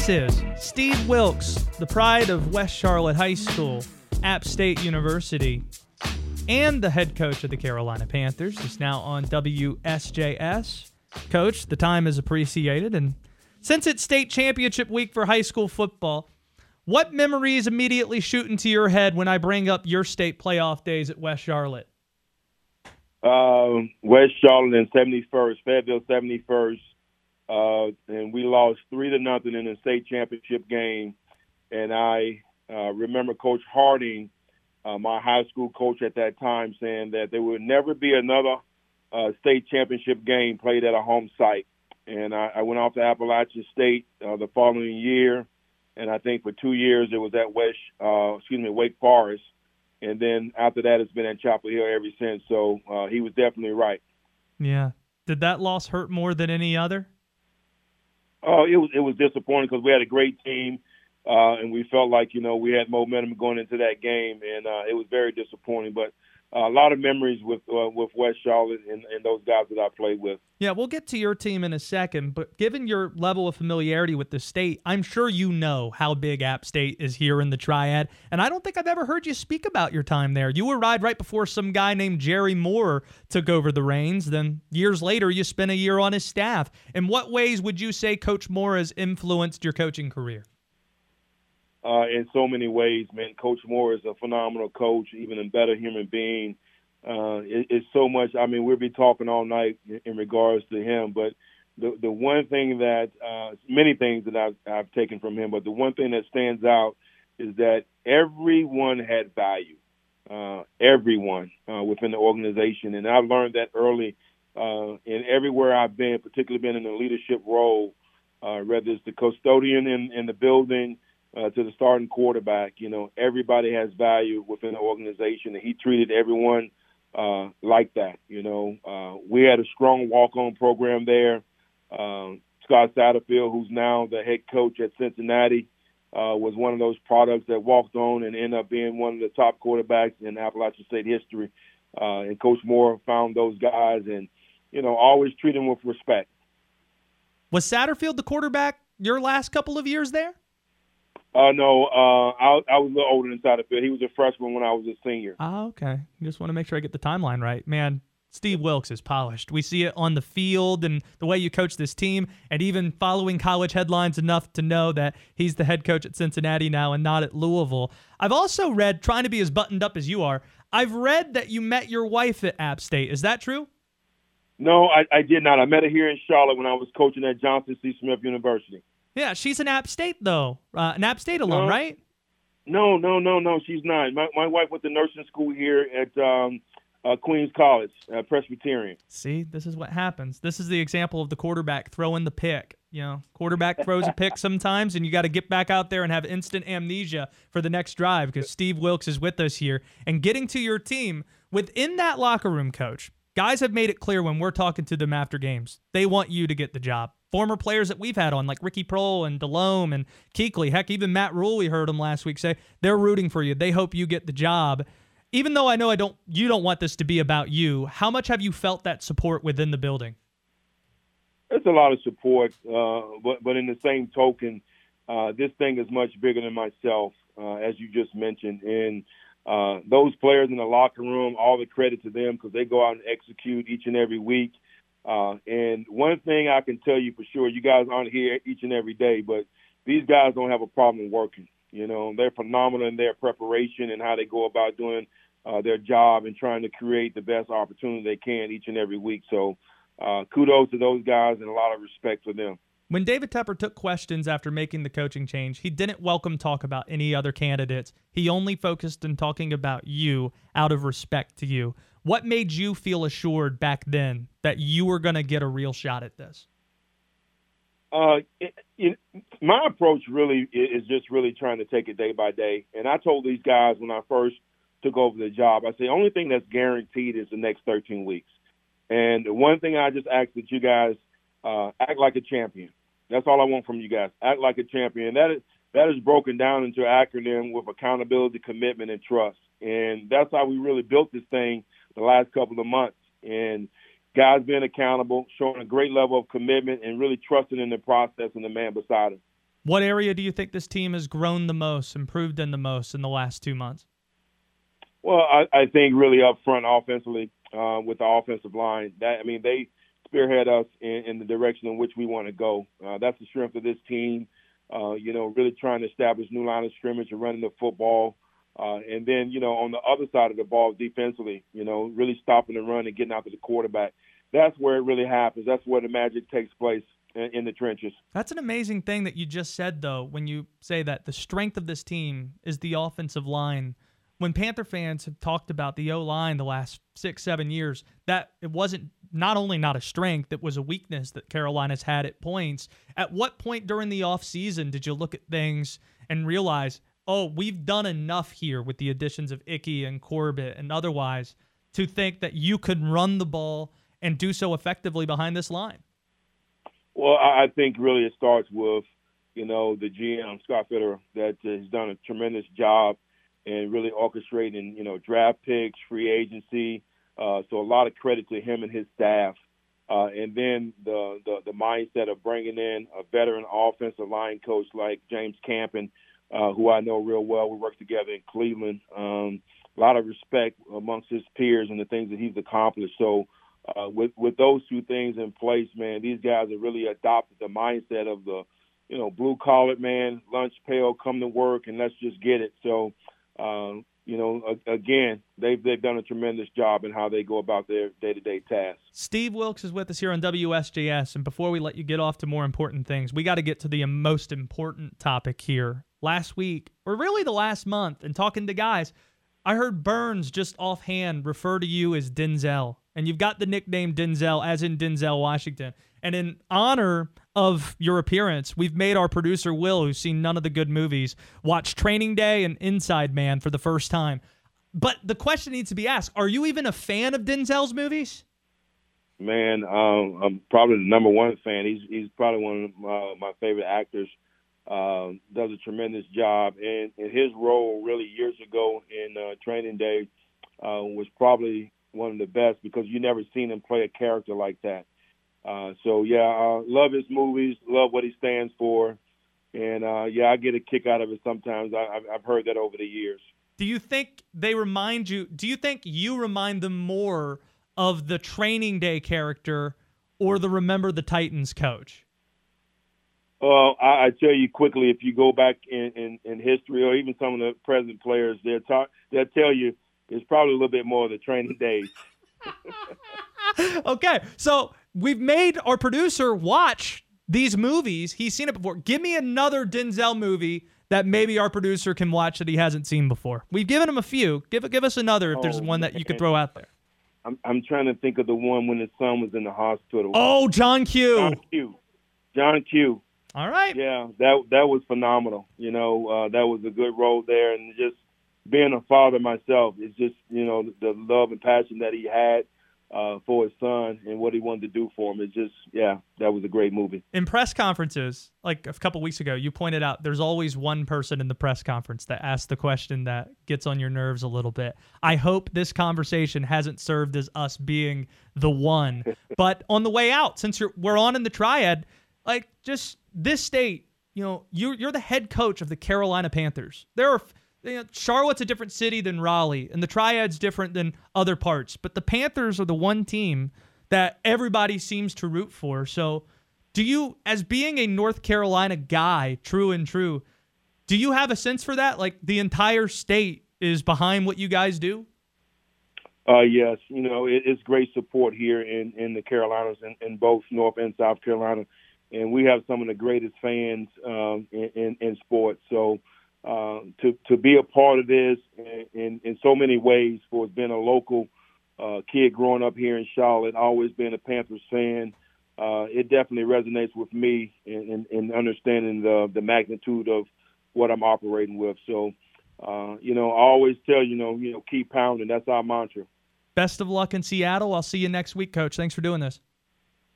This is Steve Wilks, the pride of West Charlotte High School, App State University, and the head coach of the Carolina Panthers. Is now on WSJS. Coach, the time is appreciated. And since it's state championship week for high school football, what memories immediately shoot into your head when I bring up your state playoff days at West Charlotte? Um, West Charlotte and 71st, Fayetteville 71st, uh, and we lost three to nothing in the state championship game. And I uh, remember Coach Harding, uh, my high school coach at that time, saying that there would never be another uh, state championship game played at a home site. And I, I went off to Appalachian State uh, the following year, and I think for two years it was at West, uh, excuse me, Wake Forest and then after that, it's been at Chapel Hill ever since. So uh, he was definitely right. Yeah. Did that loss hurt more than any other? Oh, it was it was disappointing because we had a great team, uh, and we felt like you know we had momentum going into that game, and uh, it was very disappointing. But a lot of memories with uh, with West Charlotte and, and those guys that I played with. Yeah, we'll get to your team in a second, but given your level of familiarity with the state, I'm sure you know how big App State is here in the Triad, and I don't think I've ever heard you speak about your time there. You arrived right before some guy named Jerry Moore took over the reins. Then years later, you spent a year on his staff. In what ways would you say Coach Moore has influenced your coaching career? Uh, in so many ways. Man, Coach Moore is a phenomenal coach, even a better human being. Uh, it, it's so much. I mean, we'll be talking all night in, regards to him, but the the one thing that uh, many things that I've, I've taken from him, but the one thing that stands out is that everyone had value. Uh, everyone uh, within the organization, and I've learned that early. Uh, and everywhere I've been, particularly been in a leadership role, uh, whether it's the custodian in, in the building, uh, to the starting quarterback. You know, everybody has value within the organization, and he treated everyone uh, like that. You know, uh, we had a strong walk-on program there. Um, Scott Satterfield, who's now the head coach at Cincinnati, uh, was one of those products that walked on and ended up being one of the top quarterbacks in Appalachian State history. Uh, and Coach Moore found those guys, and you know, always treat them with respect. Was Satterfield the quarterback your last couple of years there? Uh, no, uh, I, I was a little older than Satterfield. He was a freshman when I was a senior. Oh, okay. Just want to make sure I get the timeline right. Man, Steve Wilks is polished. We see it on the field and the way you coach this team, and even following college headlines enough to know that he's the head coach at Cincinnati now and not at Louisville. I've also read, trying to be as buttoned up as you are, I've read that you met your wife at App State. Is that true? No, I, I did not. I met her here in Charlotte when I was coaching at Johnson C. Smith University. Yeah, she's an App State though, uh, an App State alum, no, right? No, no, no, no. She's not. My my wife went to nursing school here at um, uh, Queens College, uh, Presbyterian. See, this is what happens. This is the example of the quarterback throwing the pick. You know, quarterback throws a pick sometimes, and you got to get back out there and have instant amnesia for the next drive because Steve Wilks is with us here. And getting to your team within that locker room, coach, guys have made it clear when we're talking to them after games, they want you to get the job former players that we've had on, like Ricky Proehl and Delhomme and Kuechly. Heck, even Matt Rhule, we heard him last week say they're rooting for you. They hope you get the job. Even though I know I don't, you don't want this to be about you. How much have you felt that support within the building? It's a lot of support, uh, but but in the same token, uh, this thing is much bigger than myself, uh, as you just mentioned. And uh, those players in the locker room, all the credit to them because they go out and execute each and every week. Uh, and one thing I can tell you for sure, you guys aren't here each and every day, but these guys don't have a problem working. You know, they're phenomenal in their preparation and how they go about doing uh, their job and trying to create the best opportunity they can each and every week. So, uh, kudos to those guys and a lot of respect for them. When David Tepper took questions after making the coaching change, he didn't welcome talk about any other candidates. He only focused on talking about you out of respect to you. What made you feel assured back then that you were going to get a real shot at this? Uh, it, it, my approach really is just really trying to take it day by day. And I told these guys when I first took over the job, I said, the only thing that's guaranteed is the next 13 weeks. And the one thing I just ask that you guys uh, act like a champion. That's all I want from you guys. Act like a champion. That is that is broken down into an acronym with accountability, commitment, and trust. And that's how we really built this thing the last couple of months. And guys being accountable, showing a great level of commitment, and really trusting in the process and the man beside him. What area do you think this team has grown the most, improved in the most in the last two months? Well, I, I think really up front offensively uh, with the offensive line. That I mean, they spearhead us in, in the direction in which we want to go. Uh, that's the strength of this team. Uh, you know, really trying to establish new line of scrimmage and running the football. Uh, and then, you know, on the other side of the ball, defensively, you know, really stopping the run and getting out to the quarterback. That's where it really happens. That's where the magic takes place in, in the trenches. That's an amazing thing that you just said, though, when you say that the strength of this team is the offensive line when Panther fans have talked about the O line the last six, seven years, that it wasn't not only not a strength, it was a weakness that Carolina's had at points. At what point during the offseason did you look at things and realize, oh, we've done enough here with the additions of Ickey and Corbett and otherwise to think that you could run the ball and do so effectively behind this line? Well, I think really it starts with, you know, the GM, Scott Fitterer, that has done a tremendous job – and really orchestrating, you know, draft picks, free agency. Uh, so a lot of credit to him and his staff. Uh, and then the, the the mindset of bringing in a veteran offensive line coach like James Campen, uh, who I know real well. We worked together in Cleveland. Um, a lot of respect amongst his peers and the things that he's accomplished. So uh, with with those two things in place, man, these guys have really adopted the mindset of the, you know, blue collar man, lunch pail, come to work, and let's just get it. So um, you know, again, they've they've done a tremendous job in how they go about their day to day tasks. Steve Wilks is with us here on WSJS, and before we let you get off to more important things, we got to get to the most important topic here. Last week, or really the last month, and talking to guys, I heard Burns just offhand refer to you as Denzel, and you've got the nickname Denzel, as in Denzel Washington. And in honor of your appearance, we've made our producer Will, who's seen none of the good movies, watch Training Day and Inside Man for the first time. But the question needs to be asked: Are you even a fan of Denzel's movies? Man, um, I'm probably the number one fan. He's he's probably one of my, my favorite actors. Uh, does a tremendous job, and, and his role really years ago in uh, Training Day uh, was probably one of the best because you never seen him play a character like that. Uh, so yeah, uh, love his movies, love what he stands for, and uh, yeah, I get a kick out of it sometimes. I, I've heard that over the years. Do you think they remind you? Do you think you remind them more of the Training Day character or the Remember the Titans coach? Well, I, I tell you quickly, if you go back in, in, in history or even some of the present players, they'll talk. They'll tell you it's probably a little bit more of the Training Days. okay, so we've made our producer watch these movies. He's seen it before. Give me another Denzel movie that maybe our producer can watch that he hasn't seen before. We've given him a few. Give give us another if oh, there's one that you could throw out there. I'm I'm trying to think of the one when his son was in the hospital. Oh, John Q. John Q. John Q. All right. Yeah, that that was phenomenal. You know, uh, that was a good role there, and just being a father myself, it's just you know the love and passion that he had uh, for his son and what he wanted to do for him. It's just, yeah, that was a great movie. In press conferences, like a couple weeks ago, you pointed out there's always one person in the press conference that asks the question that gets on your nerves a little bit. I hope this conversation hasn't served as us being the one. but on the way out, since you're, we're on in the triad, like just this state, you know, you're, you're the head coach of the Carolina Panthers. There are you know, Charlotte's a different city than Raleigh, and the Triad's different than other parts. But the Panthers are the one team that everybody seems to root for. So, do you, as being a North Carolina guy, true and true, do you have a sense for that? Like the entire state is behind what you guys do? Uh, yes, you know it, it's great support here in in the Carolinas, in, in both North and South Carolina, and we have some of the greatest fans um, in, in, in sports. So uh, to to be a part of this in, in, in so many ways for being a local uh, kid growing up here in Charlotte, always being a Panthers fan. Uh, it definitely resonates with me in, in, in, understanding the the magnitude of what I'm operating with. So, uh, you know, I always tell you know, you know, keep pounding. That's our mantra. Best of luck in Seattle. I'll see you next week, Coach. Thanks for doing this.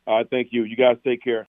Uh, thank you. You guys take care.